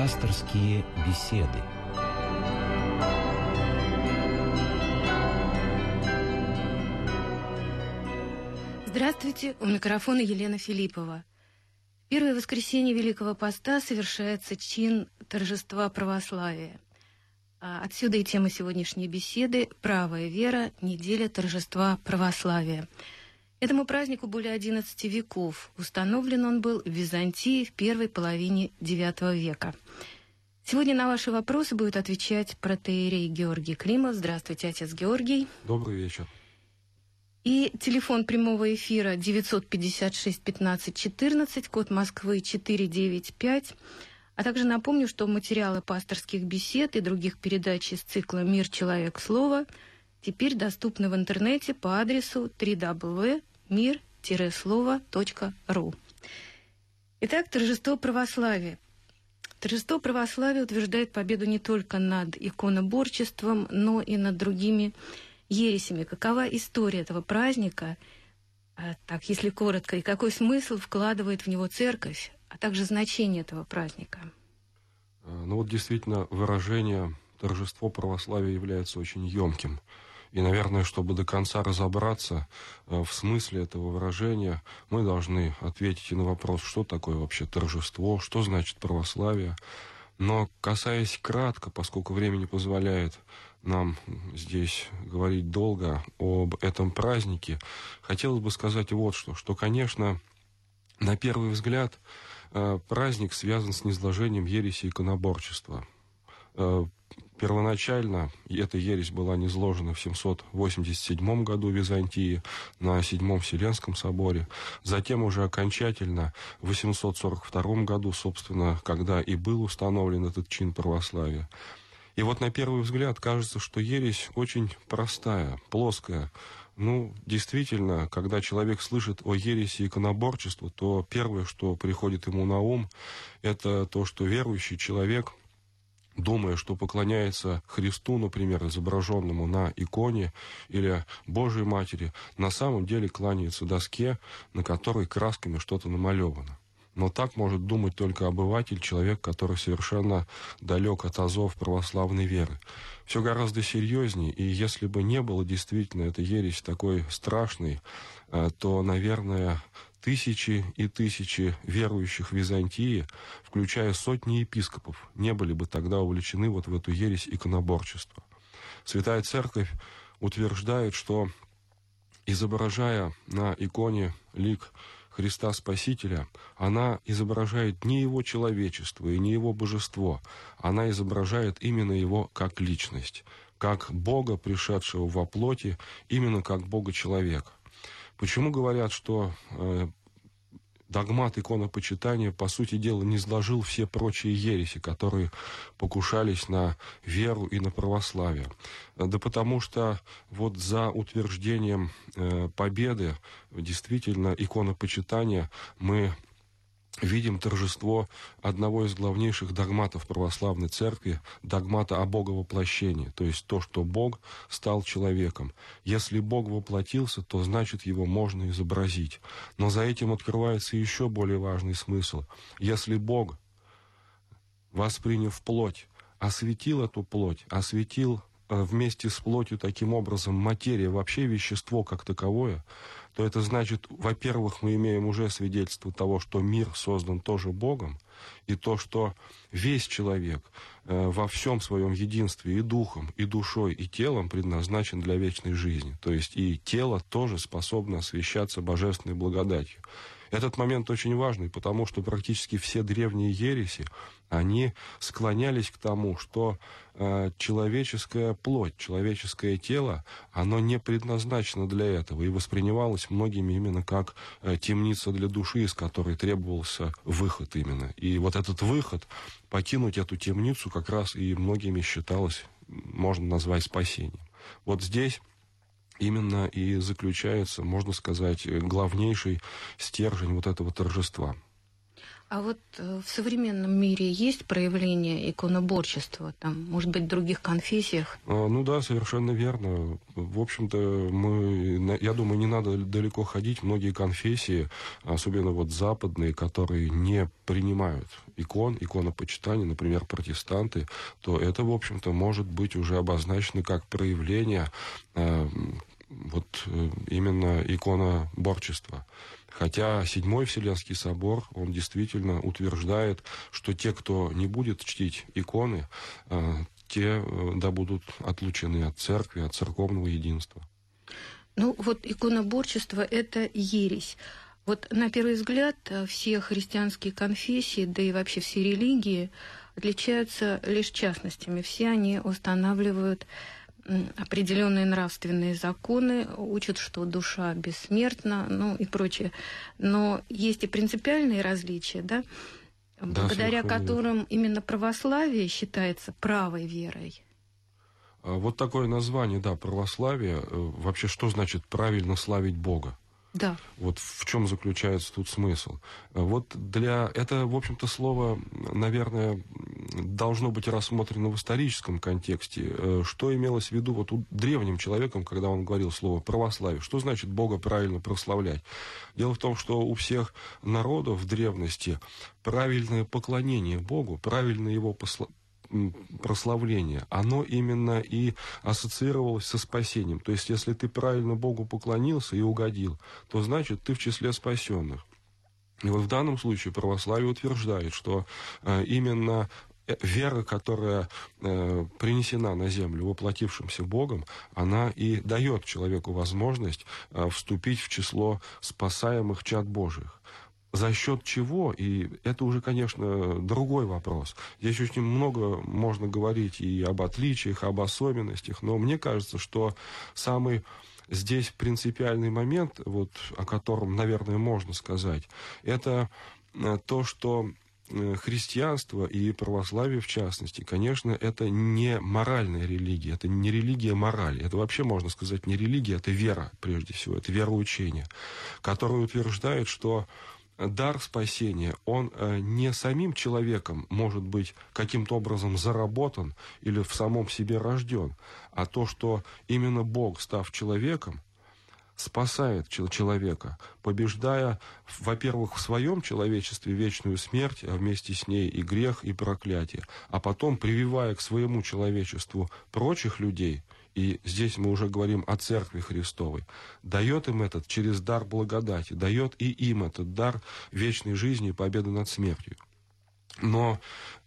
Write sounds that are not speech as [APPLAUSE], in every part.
Пасторские беседы. Здравствуйте, у микрофона Елена Филиппова. Первое воскресенье Великого Поста совершается чин торжества православия. А отсюда и тема сегодняшней беседы «Правая вера. Неделя торжества православия». Этому празднику более 11 веков. Установлен он был в Византии в первой половине IX века. Сегодня на ваши вопросы будет отвечать протеерей Георгий Климов. Здравствуйте, отец Георгий. Добрый вечер. И телефон прямого эфира 956 15 14, код Москвы 495. А также напомню, что материалы пасторских бесед и других передач из цикла «Мир. Человек. Слово» теперь доступны в интернете по адресу www.мир-слово.ру. Итак, торжество православия. Торжество православия утверждает победу не только над иконоборчеством, но и над другими ересями. Какова история этого праздника, а, так, если коротко, и какой смысл вкладывает в него церковь, а также значение этого праздника? А, ну вот действительно выражение торжество православия является очень емким. И, наверное, чтобы до конца разобраться а, в смысле этого выражения, мы должны ответить и на вопрос, что такое вообще торжество, что значит православие. Но касаясь кратко, поскольку время не позволяет нам здесь говорить долго об этом празднике, хотелось бы сказать вот что, что, конечно, на первый взгляд э, праздник связан с низложением ереси иконоборчества. Первоначально эта ересь была низложена в 787 году в Византии на Седьмом Вселенском соборе. Затем уже окончательно в 842 году, собственно, когда и был установлен этот чин православия. И вот на первый взгляд кажется, что ересь очень простая, плоская. Ну, действительно, когда человек слышит о ереси иконоборчества, то первое, что приходит ему на ум, это то, что верующий человек думая, что поклоняется Христу, например, изображенному на иконе или Божьей Матери, на самом деле кланяется доске, на которой красками что-то намалевано. Но так может думать только обыватель, человек, который совершенно далек от азов православной веры. Все гораздо серьезнее, и если бы не было действительно этой ересь такой страшной, э, то, наверное, тысячи и тысячи верующих в Византии, включая сотни епископов, не были бы тогда увлечены вот в эту ересь иконоборчества. Святая Церковь утверждает, что изображая на иконе лик Христа Спасителя, она изображает не его человечество и не его божество, она изображает именно его как личность, как Бога, пришедшего во плоти, именно как Бога-человека. Почему говорят, что э, догмат иконопочитания, по сути дела, не сложил все прочие ереси, которые покушались на веру и на православие. Да потому что вот за утверждением э, победы действительно иконопочитания мы видим торжество одного из главнейших догматов православной церкви, догмата о боговоплощении, то есть то, что Бог стал человеком. Если Бог воплотился, то значит его можно изобразить. Но за этим открывается еще более важный смысл. Если Бог, восприняв плоть, осветил эту плоть, осветил Э, вместе с плотью таким образом материя, вообще вещество как таковое, то это значит, во-первых, мы имеем уже свидетельство того, что мир создан тоже Богом, и то, что весь человек э, во всем своем единстве и духом, и душой, и телом предназначен для вечной жизни. То есть и тело тоже способно освещаться божественной благодатью. Этот момент очень важный, потому что практически все древние ереси, они склонялись к тому, что э, человеческая плоть, человеческое тело, оно не предназначено для этого и воспринималось многими именно как э, темница для души, из которой требовался выход именно. И вот этот выход, покинуть эту темницу как раз и многими считалось, можно назвать спасением. Вот здесь именно и заключается, можно сказать, главнейший стержень вот этого торжества. А вот э, в современном мире есть проявление иконоборчества, там, может быть, в других конфессиях? А, ну да, совершенно верно. В общем-то, мы, я думаю, не надо далеко ходить. Многие конфессии, особенно вот западные, которые не принимают икон, иконопочитание, например, протестанты, то это, в общем-то, может быть уже обозначено как проявление э, вот э, именно иконоборчества. Хотя Седьмой Вселенский собор, он действительно утверждает, что те, кто не будет чтить иконы, э, те э, да будут отлучены от церкви, от церковного единства. Ну вот иконоборчество – это ересь. Вот на первый взгляд все христианские конфессии, да и вообще все религии отличаются лишь частностями. Все они устанавливают определенные нравственные законы, учат, что душа бессмертна, ну и прочее. Но есть и принципиальные различия, да, да благодаря которым именно православие считается правой верой. А вот такое название, да, православие. Э, вообще, что значит правильно славить Бога? Да. Вот в чем заключается тут смысл. Вот для... Это, в общем-то, слово, наверное, должно быть рассмотрено в историческом контексте. Э, что имелось в виду вот у древним человеком, когда он говорил слово православие? Что значит Бога правильно прославлять? Дело в том, что у всех народов в древности правильное поклонение Богу, правильно его прославление, оно именно и ассоциировалось со спасением. То есть, если ты правильно Богу поклонился и угодил, то значит ты в числе спасенных. И вот в данном случае православие утверждает, что э, именно вера, которая э, принесена на землю воплотившимся Богом, она и дает человеку возможность э, вступить в число спасаемых чад Божьих за счет чего, и это уже, конечно, другой вопрос. Здесь очень много можно говорить и об отличиях, об особенностях, но мне кажется, что самый здесь принципиальный момент, вот, о котором, наверное, можно сказать, это э, то, что христианство и православие в частности, конечно, это не моральная религия, это не религия морали, это вообще, можно сказать, не религия, это вера, прежде всего, это вероучение, которое утверждает, что дар спасения, он э, не самим человеком может быть каким-то образом заработан или в самом себе рожден, а то, что именно Бог, став человеком, спасает человека, побеждая, во-первых, в своем человечестве вечную смерть, а вместе с ней и грех, и проклятие, а потом прививая к своему человечеству прочих людей – и здесь мы уже говорим о Церкви Христовой, дает им этот через дар благодати, дает и им этот дар вечной жизни и победы над смертью. Но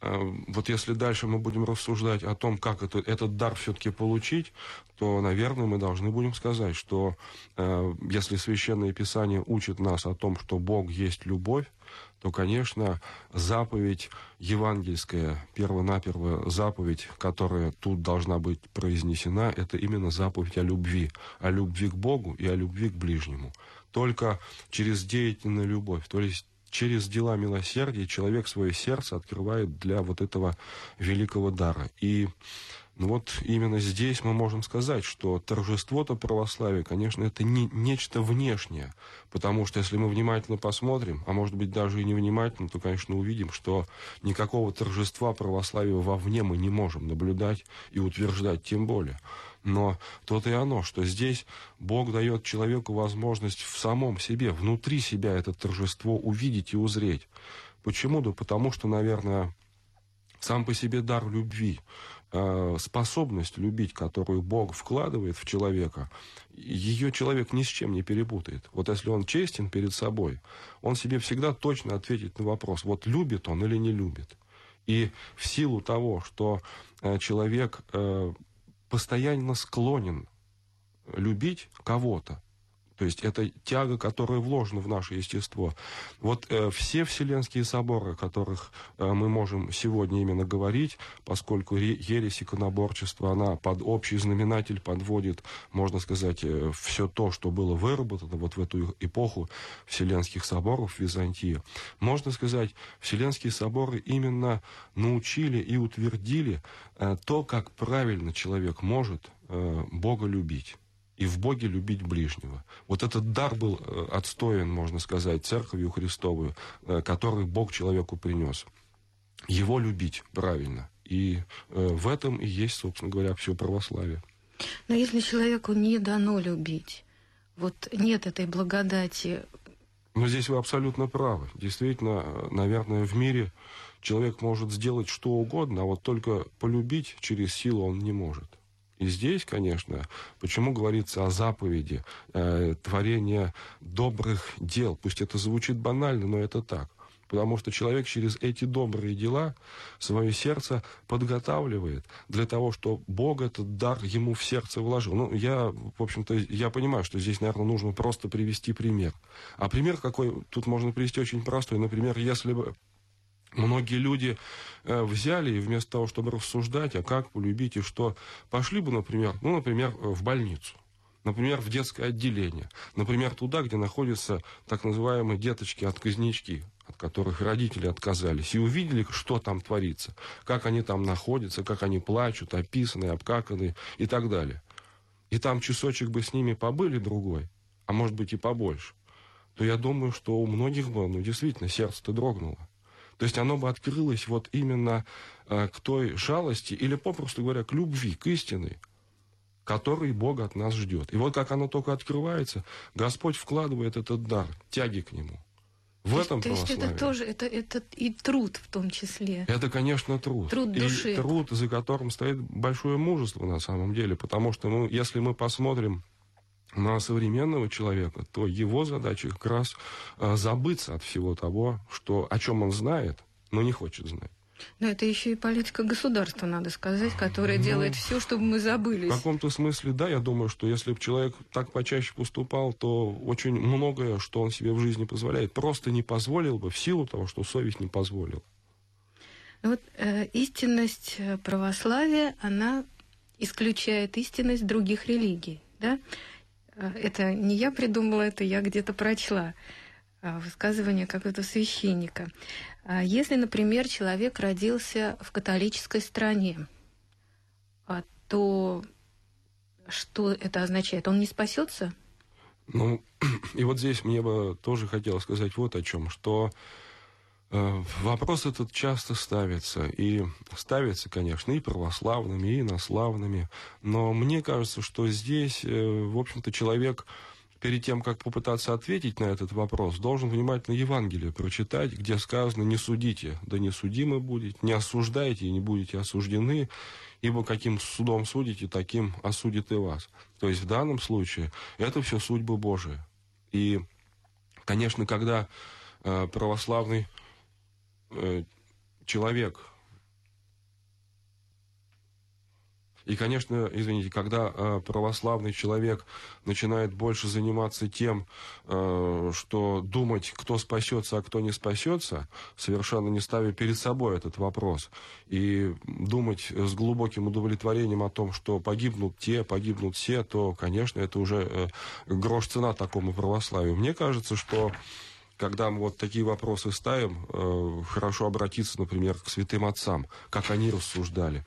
э, вот если дальше мы будем рассуждать о том, как это, этот дар все-таки получить, то, наверное, мы должны будем сказать, что э, если Священное Писание учит нас о том, что Бог есть любовь, то, конечно, заповедь евангельская, первонаперво заповедь, которая тут должна быть произнесена, это именно заповедь о любви, о любви к Богу и о любви к ближнему. Только через деятельную любовь, то есть через дела милосердия человек свое сердце открывает для вот этого великого дара. И ну вот именно здесь мы можем сказать, что торжество-то православия, конечно, это не нечто внешнее, потому что если мы внимательно посмотрим, а может быть даже и невнимательно, то, конечно, увидим, что никакого торжества православия вовне мы не можем наблюдать и утверждать тем более. Но то-то и оно, что здесь Бог дает человеку возможность в самом себе, внутри себя это торжество увидеть и узреть. Почему? Да потому что, наверное, сам по себе дар любви, э, способность любить, которую Бог вкладывает в человека, ее человек ни с чем не перепутает. Вот если он честен перед собой, он себе всегда точно ответит на вопрос, вот любит он или не любит. И в силу того, что э, человек э, постоянно склонен любить кого-то, то есть это тяга, которая вложена в наше естество. Вот э, все вселенские соборы, о которых э, мы можем сегодня именно говорить, поскольку ересь иконоборчества, она под общий знаменатель подводит, можно сказать, э, все то, что было выработано вот в эту эпоху вселенских соборов в Византии. Можно сказать, вселенские соборы именно научили и утвердили э, то, как правильно человек может э, Бога любить. И в Боге любить ближнего. Вот этот дар был э, отстоен, можно сказать, Церковью Христовую, э, который Бог человеку принес. Его любить правильно. И э, в этом и есть, собственно говоря, все православие. Но если человеку не дано любить, вот нет этой благодати. Но здесь вы абсолютно правы. Действительно, наверное, в мире человек может сделать что угодно, а вот только полюбить через силу он не может. И здесь, конечно, почему говорится о заповеди, э, творения добрых дел. Пусть это звучит банально, но это так. Потому что человек через эти добрые дела свое сердце подготавливает для того, что Бог этот дар ему в сердце вложил. Ну, я, в общем-то, я понимаю, что здесь, наверное, нужно просто привести пример. А пример какой тут можно привести очень простой. Например, если бы Многие люди э, взяли и вместо того, чтобы рассуждать, а как полюбить и что, пошли бы, например, ну, например, в больницу, например, в детское отделение, например, туда, где находятся так называемые деточки-отказнички, от которых родители отказались, и увидели, что там творится, как они там находятся, как они плачут, описаны, обкаканы и так далее. И там часочек бы с ними побыли другой, а может быть и побольше, то я думаю, что у многих бы, ну, действительно, сердце-то дрогнуло. То есть оно бы открылось вот именно э, к той жалости или, попросту говоря, к любви, к истины, который Бог от нас ждет. И вот как оно только открывается, Господь вкладывает этот дар, тяги к нему. В то этом то есть это тоже это, это и труд в том числе. Это, конечно, труд. Труд души. И труд, за которым стоит большое мужество на самом деле. Потому что, ну, если мы посмотрим на современного человека, то его задача как раз а, забыться от всего того, что, о чем он знает, но не хочет знать. Но это еще и политика государства, надо сказать, которая ну, делает все, чтобы мы забылись. В каком-то смысле, да, я думаю, что если бы человек так почаще поступал, то очень многое, что он себе в жизни позволяет, просто не позволил бы в силу того, что совесть не позволила. Ну вот э, истинность э, православия, она исключает истинность других религий, да? Э, это не я придумала, это я где-то прочла э, высказывание какого-то священника. А если, например, человек родился в католической стране, а, то что это означает? Он не спасется? Ну, [CLEARS THROAT] и вот здесь мне бы тоже хотелось сказать вот о чем, что вопрос этот часто ставится, и ставится, конечно, и православными, и инославными, но мне кажется, что здесь, э, в общем-то, человек перед тем, как попытаться ответить на этот вопрос, должен внимательно Евангелие прочитать, где сказано «не судите, да не судимы будете, не осуждайте и не будете осуждены, ибо каким судом судите, таким осудит и вас». То есть в данном случае это все судьба Божия. И, конечно, когда э, православный Э, человек. И, конечно, извините, когда э, православный человек начинает больше заниматься тем, э, что думать, кто спасется, а кто не спасется, совершенно не ставя перед собой этот вопрос, и думать с глубоким удовлетворением о том, что погибнут те, погибнут все, то, конечно, это уже э, грош цена такому православию. Мне кажется, что когда мы вот такие вопросы ставим, э, хорошо обратиться, например, к святым отцам, как они рассуждали.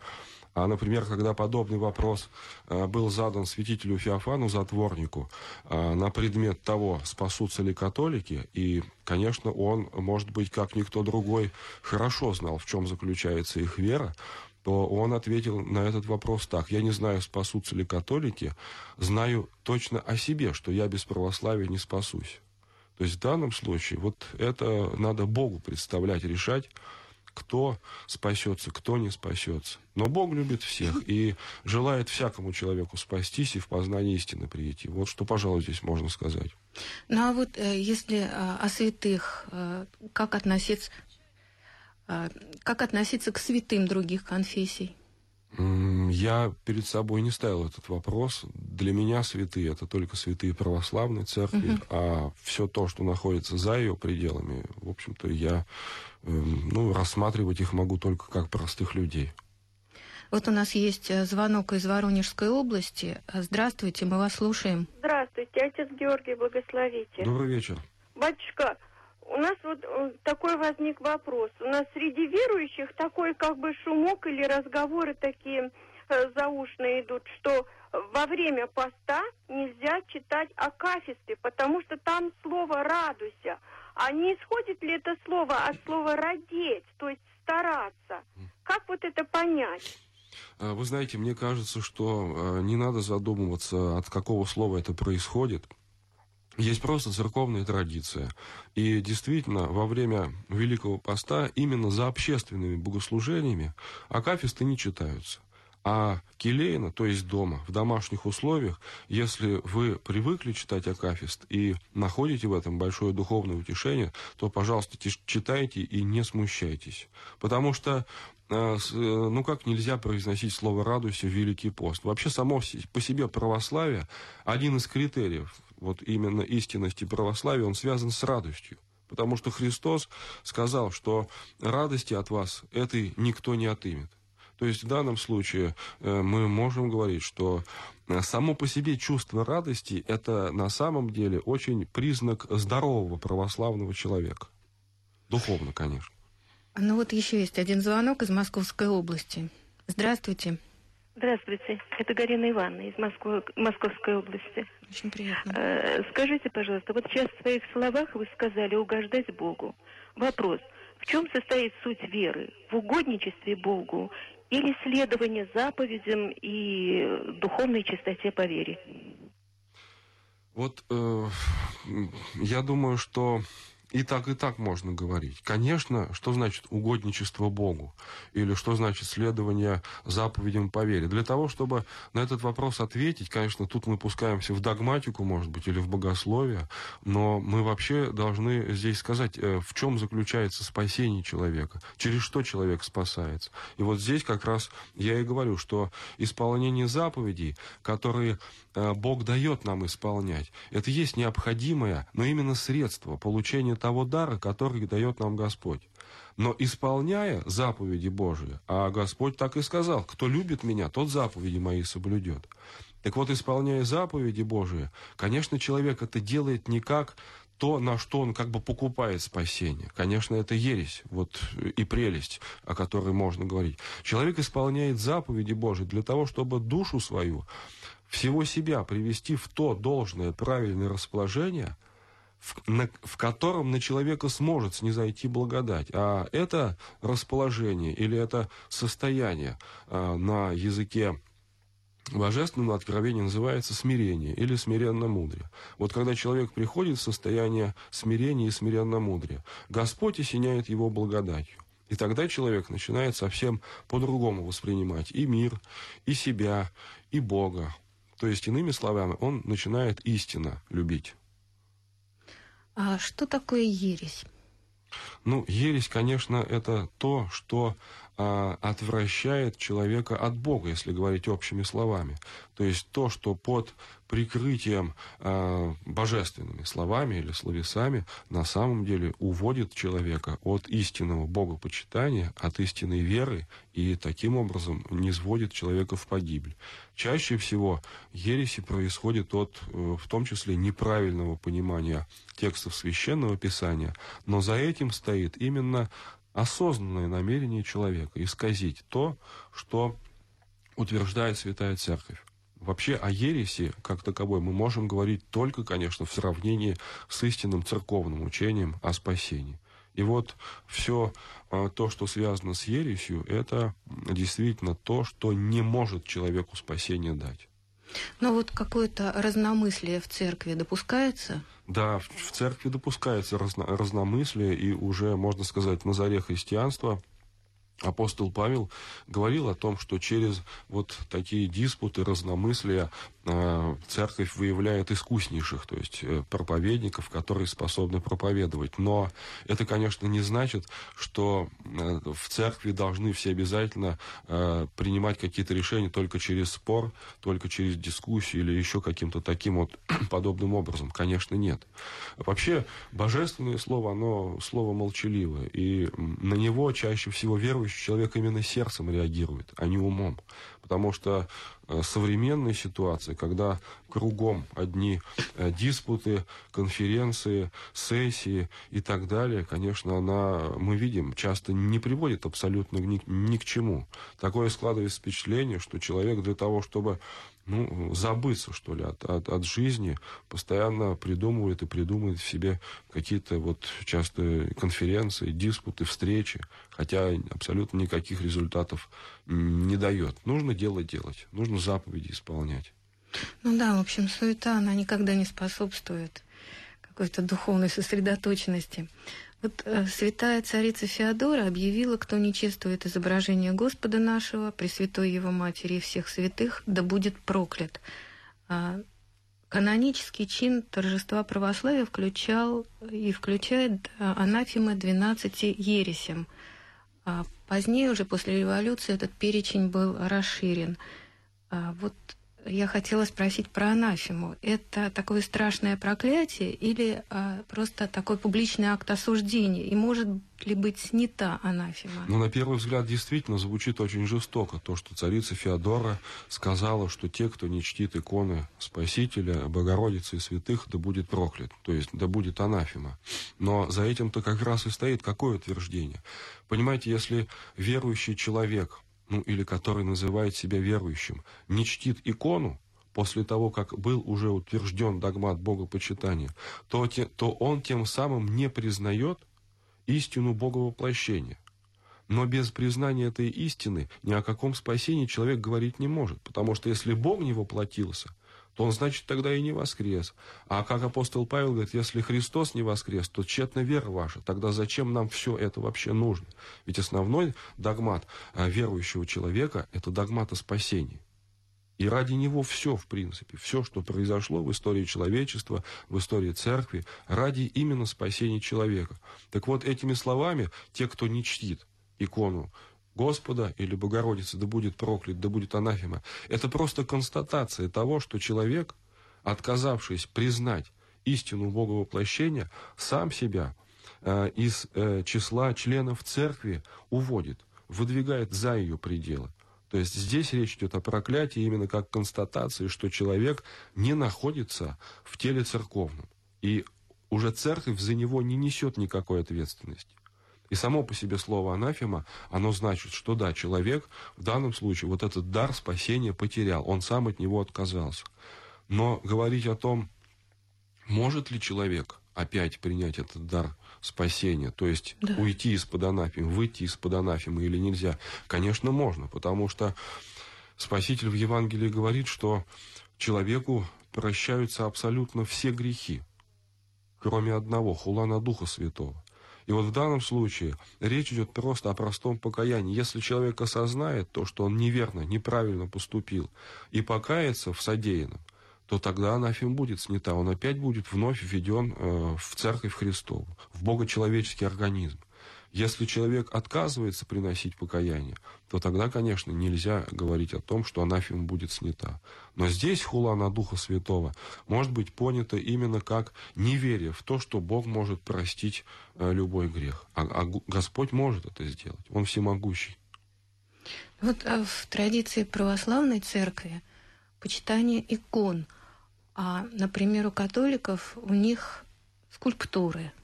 А, например, когда подобный вопрос э, был задан святителю Феофану, затворнику, э, на предмет того, спасутся ли католики, и, конечно, он, может быть, как никто другой, хорошо знал, в чем заключается их вера, то он ответил на этот вопрос так. Я не знаю, спасутся ли католики, знаю точно о себе, что я без православия не спасусь. То есть в данном случае вот это надо Богу представлять, решать, кто спасется, кто не спасется. Но Бог любит всех и желает всякому человеку спастись и в познание истины прийти. Вот что, пожалуй, здесь можно сказать. Ну а вот э, если э, о святых, э, как относиться, как относиться к святым других конфессий? Я перед собой не ставил этот вопрос. Для меня святые это только святые православной церкви, угу. а все то, что находится за ее пределами, в общем-то, я эм, ну, рассматривать их могу только как простых людей. Вот у нас есть э, звонок из Воронежской области. Здравствуйте, мы вас слушаем. Здравствуйте, отец Георгий, благословите. Добрый вечер. Батюшка, у нас вот э, такой возник вопрос. У нас среди верующих такой как бы шумок или разговоры такие, э, заушные идут, что во время поста нельзя читать акафисты, потому что там слово «радуйся». А не исходит ли это слово от слова «родить», то есть стараться? Как вот это понять? А, вы знаете, мне кажется, что не надо задумываться, от какого слова это происходит. Есть просто церковная традиция. И действительно, во время Великого Поста именно за общественными богослужениями акафисты не читаются. А келейно, то есть дома, в домашних условиях, если вы привыкли читать Акафист и находите в этом большое духовное утешение, то, пожалуйста, читайте и не смущайтесь. Потому что э, э, ну как нельзя произносить слово «радуйся» в Великий пост? Вообще само по себе православие один из критериев вот именно истинности православия, он связан с радостью. Потому что Христос сказал, что радости от вас этой никто не отымет. То есть в данном случае э, мы можем говорить, что э, само по себе чувство радости – это на самом деле очень признак здорового православного человека. Духовно, конечно. Ну вот еще есть один звонок из Московской области. Здравствуйте. Здравствуйте, это Галина Ивановна из Москвы, Московской области. Очень приятно. Э, скажите, пожалуйста, вот сейчас в своих словах вы сказали угождать Богу. Вопрос, в чем состоит суть веры? В угодничестве Богу или следование заповедям и духовной чистоте по вере? Вот э, я думаю, что и так, и так можно говорить. Конечно, что значит угодничество Богу? Или что значит следование заповедям по вере? Для того, чтобы на этот вопрос ответить, конечно, тут мы пускаемся в догматику, может быть, или в богословие, но мы вообще должны здесь сказать, э, в чем заключается спасение человека, через что человек спасается. И вот здесь как раз я и говорю, что исполнение заповедей, которые э, Бог дает нам исполнять, это есть необходимое, но именно средство получения того дара, который дает нам Господь. Но исполняя заповеди Божии, а Господь так и сказал, кто любит меня, тот заповеди мои соблюдет. Так вот, исполняя заповеди Божии, конечно, человек это делает не как то, на что он как бы покупает спасение. Конечно, это ересь, вот и прелесть, о которой можно говорить. Человек исполняет заповеди Божии для того, чтобы душу свою, всего себя привести в то должное, правильное расположение – в, на, в котором на человека сможет снизойти благодать. А это расположение или это состояние а, на языке Божественного откровения называется смирение или смиренно мудрее. Вот когда человек приходит в состояние смирения и смиренно мудрее, Господь осеняет его благодатью. И тогда человек начинает совсем по-другому воспринимать и мир, и себя, и Бога. То есть, иными словами, он начинает истинно любить. А что такое ересь? Ну, ересь, конечно, это то, что а, отвращает человека от Бога, если говорить общими словами. То есть то, что под прикрытием э, божественными словами или словесами на самом деле уводит человека от истинного богопочитания, от истинной веры и таким образом не человека в погибель. Чаще всего ереси происходит от, э, в том числе, неправильного понимания текстов священного писания, но за этим стоит именно осознанное намерение человека исказить то, что утверждает Святая Церковь. Вообще о ереси, как таковой, мы можем говорить только, конечно, в сравнении с истинным церковным учением о спасении. И вот все а, то, что связано с ересью, это действительно то, что не может человеку спасение дать. Но вот какое-то разномыслие в церкви допускается? Да, в церкви допускается разно, разномыслие, и уже, можно сказать, на заре христианства – апостол Павел говорил о том, что через вот такие диспуты, разномыслия э, церковь выявляет искуснейших, то есть э, проповедников, которые способны проповедовать. Но это, конечно, не значит, что э, в церкви должны все обязательно принимать какие-то решения только через спор, только через дискуссию или еще каким-то таким вот [CLEARS THROAT] подобным образом. Конечно, нет. Вообще, божественное слово, оно слово молчаливое, и на него чаще всего верующие человек именно сердцем реагирует, а не умом. Потому что э, современной ситуации, когда кругом одни э, диспуты, конференции, сессии и так далее, конечно, она, мы видим, часто не приводит абсолютно ни, ни к чему. Такое складывается впечатление, что человек для того, чтобы ну, забыться, что ли, от, от, от жизни, постоянно придумывает и придумывает в себе какие-то вот часто конференции, диспуты, встречи, хотя абсолютно никаких результатов не дает. Нужно дело делать, нужно заповеди исполнять. Ну да, в общем, суета, она никогда не способствует какой-то духовной сосредоточенности. Вот э, святая царица Феодора объявила, кто не чествует изображение Господа нашего, Пресвятой Его Матери и всех святых, да будет проклят. А, канонический чин торжества православия включал и включает э, анафемы 12 ересям. А позднее, уже после революции, этот перечень был расширен. А вот я хотела спросить про анафему. Это такое страшное проклятие или а, просто такой публичный акт осуждения? И может ли быть снята анафема? Ну, на первый взгляд, действительно звучит очень жестоко. То, что царица Феодора сказала, что те, кто не чтит иконы Спасителя, Богородицы и святых, да будет проклят. То есть, да будет анафема. Но за этим-то как раз и стоит какое утверждение. Понимаете, если верующий человек ну или который называет себя верующим, не чтит икону, после того, как был уже утвержден догмат богопочитания, то, те, то он тем самым не признает истину боговоплощения. Но без признания этой истины ни о каком спасении человек говорить не может, потому что если Бог не воплотился – то он, значит, тогда и не воскрес. А как апостол Павел говорит, если Христос не воскрес, то тщетна вера ваша. Тогда зачем нам все это вообще нужно? Ведь основной догмат а, верующего человека – это догмат о спасении. И ради него все, в принципе, все, что произошло в истории человечества, в истории церкви, ради именно спасения человека. Так вот, этими словами, те, кто не чтит икону Господа или Богородицы, да будет проклят, да будет анафема. Это просто констатация того, что человек, отказавшись признать истину Бога воплощения, сам себя э, из э, числа членов церкви уводит, выдвигает за ее пределы. То есть здесь речь идет о проклятии именно как констатации, что человек не находится в теле церковном. И уже церковь за него не несет никакой ответственности. И само по себе слово анафема, оно значит, что да, человек в данном случае вот этот дар спасения потерял, он сам от него отказался. Но говорить о том, может ли человек опять принять этот дар спасения, то есть да. уйти из-под анафемы, выйти из-под анафемы или нельзя, конечно, можно, потому что Спаситель в Евангелии говорит, что человеку прощаются абсолютно все грехи, кроме одного, хула на Духа Святого. И вот в данном случае речь идет просто о простом покаянии. Если человек осознает то, что он неверно, неправильно поступил, и покается в содеянном, то тогда анафем будет снята. Он опять будет вновь введен э, в Церковь Христову, в богочеловеческий организм. Если человек отказывается приносить покаяние, то тогда, конечно, нельзя говорить о том, что анафема будет снята. Но здесь хула на Духа Святого может быть понята именно как неверие в то, что Бог может простить э, любой грех. А, а Господь может это сделать. Он всемогущий. Вот а в традиции православной церкви почитание икон, а, например, у католиков у них скульптуры –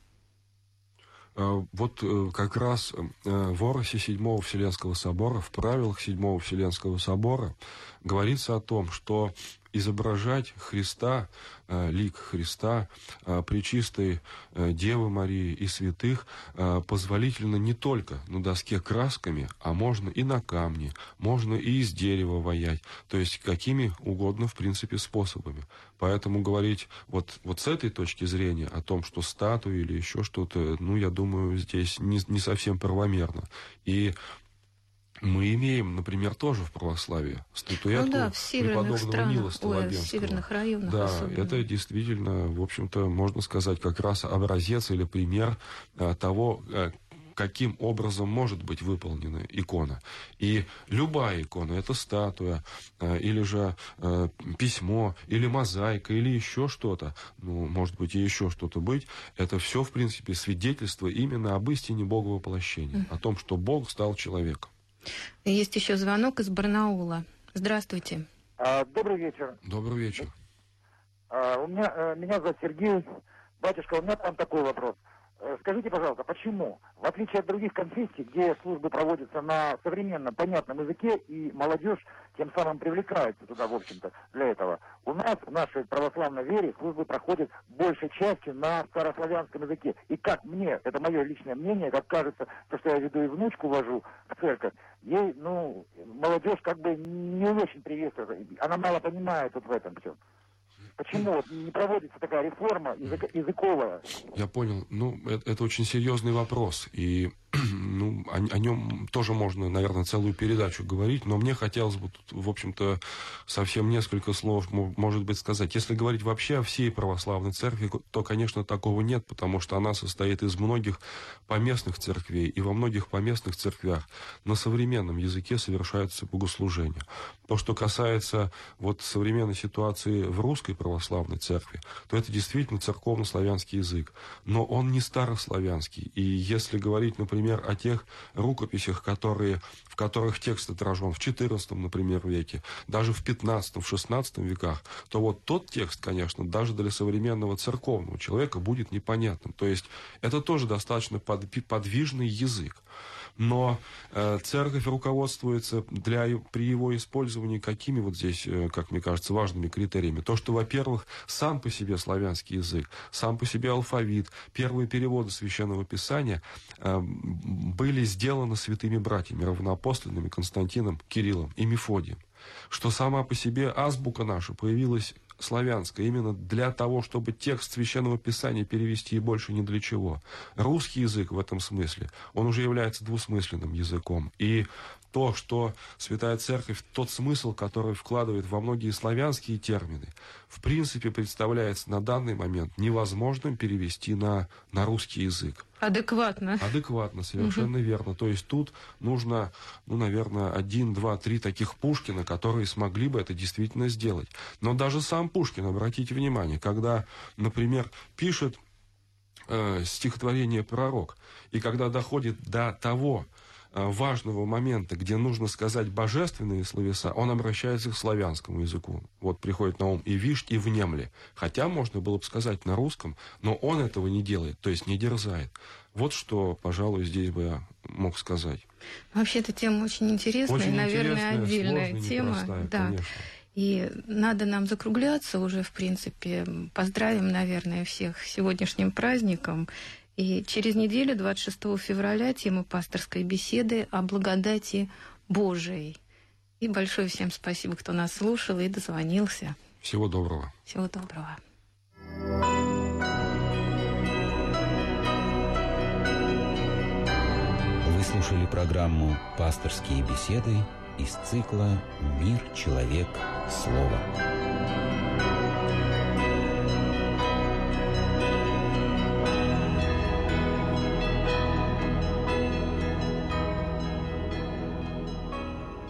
вот э, как раз э, в Оросе Седьмого Вселенского Собора, в правилах Седьмого Вселенского Собора говорится о том, что изображать Христа, э, лик Христа, э, Пречистой э, Девы Марии и святых позволительно не только на доске красками, а можно и на камне, можно и из дерева ваять, то есть какими угодно, в принципе, способами. Поэтому говорить вот, вот с этой точки зрения о том, что статуи или еще что-то, ну, я думаю, здесь не, не совсем правомерно. И мы имеем, например, тоже в православии статуэтку ну, да, в преподобного странах, Нила Столобенского. в северных районах Да, особенно. это действительно, в общем-то, можно сказать, как раз образец или пример а, того, а, каким образом может быть выполнена икона. И любая икона, это статуя, а, или же письмо, или мозаика, или еще что-то, ну, может быть, и еще что-то быть, это все, в принципе, свидетельство именно об истине Бога воплощения, о том, что Бог стал человеком. Есть еще звонок из Барнаула. Здравствуйте. А, добрый вечер. Добрый вечер. А, у меня, э, меня зовут Сергей. Батюшка, у меня там такой вопрос. Скажите, пожалуйста, почему, в отличие от других конфессий, где службы проводятся на современном, понятном языке, и молодежь тем самым привлекается туда, в общем-то, для этого, у нас, в нашей православной вере, службы проходят большей частью на старославянском языке. И как мне, это мое личное мнение, как кажется, то, что я веду и внучку вожу в церковь, ей, ну, молодежь как бы не очень приветствует, она мало понимает вот в этом всем. Почему не проводится такая реформа язык, языковая? Я понял. Ну, это, это очень серьезный вопрос. И [CLEARS THROAT] ну, о, о нем тоже можно, наверное, целую передачу говорить, но мне хотелось бы, тут, в общем-то, совсем несколько слов, может быть, сказать. Если говорить вообще о всей православной церкви, то, конечно, такого нет, потому что она состоит из многих поместных церквей, и во многих поместных церквях на современном языке совершаются богослужения. То, что касается вот современной ситуации в русской православной церкви, то это действительно церковно-славянский язык. Но он не старославянский. И если говорить, например, о тех рукописях, которые, в которых текст отражен в XIV, например, веке, даже в XV, в XVI веках, то вот тот текст, конечно, даже для современного церковного человека будет непонятным. То есть это тоже достаточно под, подвижный язык но э, церковь руководствуется для, при его использовании какими вот здесь, э, как мне кажется, важными критериями. То, что, во-первых, сам по себе славянский язык, сам по себе алфавит, первые переводы Священного Писания э, были сделаны святыми братьями, равноапостольными Константином, Кириллом и Мефодием что сама по себе азбука наша появилась славянское, именно для того, чтобы текст Священного Писания перевести и больше ни для чего. Русский язык в этом смысле, он уже является двусмысленным языком. И то, что Святая Церковь, тот смысл, который вкладывает во многие славянские термины, в принципе представляется на данный момент невозможным перевести на, на русский язык. Адекватно. Адекватно, совершенно угу. верно. То есть тут нужно, ну, наверное, один, два, три таких Пушкина, которые смогли бы это действительно сделать. Но даже сам Пушкин, обратите внимание, когда, например, пишет э, стихотворение «Пророк», и когда доходит до того, важного момента, где нужно сказать божественные словеса, он обращается к славянскому языку. Вот приходит на ум и вишь, и внемли. Хотя можно было бы сказать на русском, но он этого не делает, то есть не дерзает. Вот что, пожалуй, здесь бы я мог сказать. Вообще эта тема очень интересная, очень наверное, отдельная сложная, тема. Да. Конечно. И надо нам закругляться уже, в принципе. Поздравим, наверное, всех с сегодняшним праздником. И через неделю, 26 февраля, тема пасторской беседы о благодати Божией. И большое всем спасибо, кто нас слушал и дозвонился. Всего доброго. Всего доброго. Вы слушали программу «Пасторские беседы» из цикла «Мир, человек, слово».